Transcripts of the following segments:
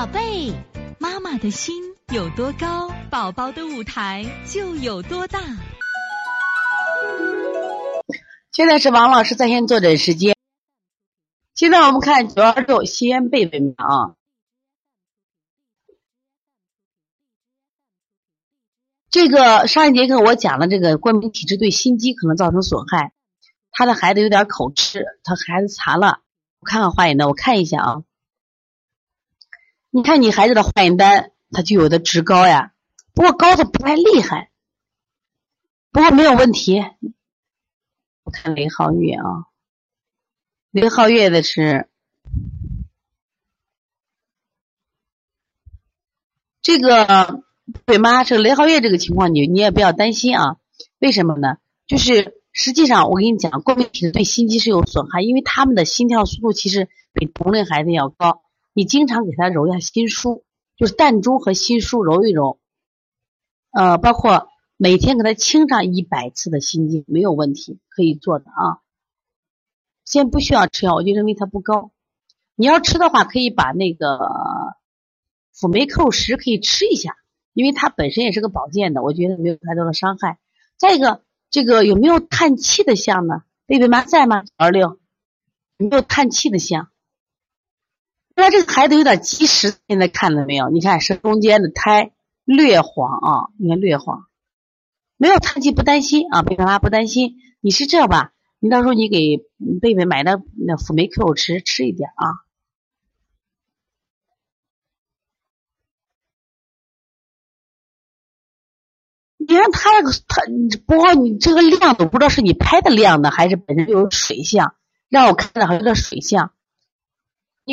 宝贝，妈妈的心有多高，宝宝的舞台就有多大。现在是王老师在线坐诊时间。现在我们看九二六西安贝贝妈啊，这个上一节课我讲了这个过敏体质对心肌可能造成损害，他的孩子有点口吃，他孩子馋了，我看看化验单，我看一下啊。你看你孩子的化验单，他就有的值高呀，不过高的不太厉害，不过没有问题。我看雷皓月啊，雷皓月的是这个对妈，这个雷皓月这个情况，你你也不要担心啊。为什么呢？就是实际上我跟你讲，过敏体质对心肌是有损害，因为他们的心跳速度其实比同龄孩子要高。你经常给他揉一下心腧，就是膻中和心腧揉一揉，呃，包括每天给他清上一百次的心经，没有问题，可以做的啊。先不需要吃药，我就认为它不高。你要吃的话，可以把那个辅酶 Q 十可以吃一下，因为它本身也是个保健的，我觉得没有太多的伤害。再一个，这个有没有叹气的象呢？贝贝妈在吗？二六，有没有叹气的象？那这个孩子有点积食，现在看到没有？你看是中间的胎略黄啊，你看略黄，没有叹气不担心啊，贝贝妈不担心。你是这样吧？你到时候你给贝贝买的那辅酶 Q 吃吃一点啊。你看他这个他，不过你这个亮都不知道是你拍的亮的，还是本身就有水象，让我看着好像有点水象。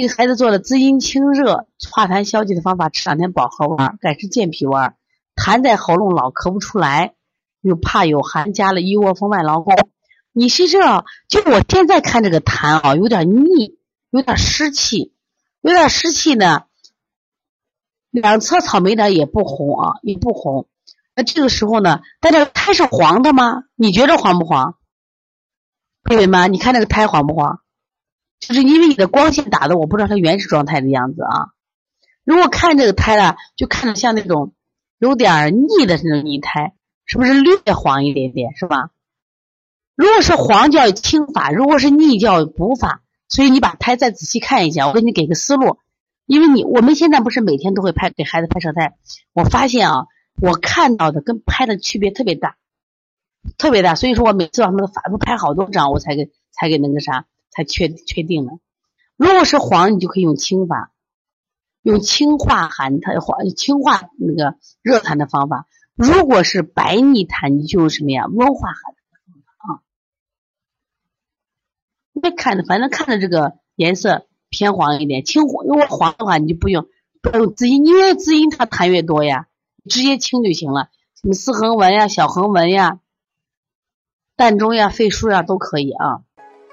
给孩子做了滋阴清热、化痰消积的方法，吃两天保和丸，改吃健脾丸。痰在喉咙老咳不出来，又怕有寒，加了一窝蜂外劳宫。你是这，就我现在看这个痰啊，有点腻，有点湿气，有点湿气呢。两侧草莓点也不红啊，也不红。那这个时候呢，但这个胎是黄的吗？你觉得黄不黄？贝贝妈，你看这个胎黄不黄？就是因为你的光线打的，我不知道它原始状态的样子啊。如果看这个胎呢，就看着像那种有点腻的那种泥胎，是不是略黄一点点，是吧？如果是黄叫清法，如果是腻叫补法。所以你把胎再仔细看一下，我给你给个思路。因为你我们现在不是每天都会拍给孩子拍舌苔，我发现啊，我看到的跟拍的区别特别大，特别大。所以说我每次把他们反复拍好多张，我才给才给那个啥。才确确定了，如果是黄，你就可以用清法，用清化寒痰、化清化那个热痰的方法；如果是白腻痰，你就用什么呀？温化寒的方法啊。别看着，反正看着这个颜色偏黄一点，青黄。如果黄的话，你就不用不用滋阴，因为滋阴它痰越多呀，直接清就行了。什么四横纹呀、小横纹呀、膻中呀、肺腧呀都可以啊。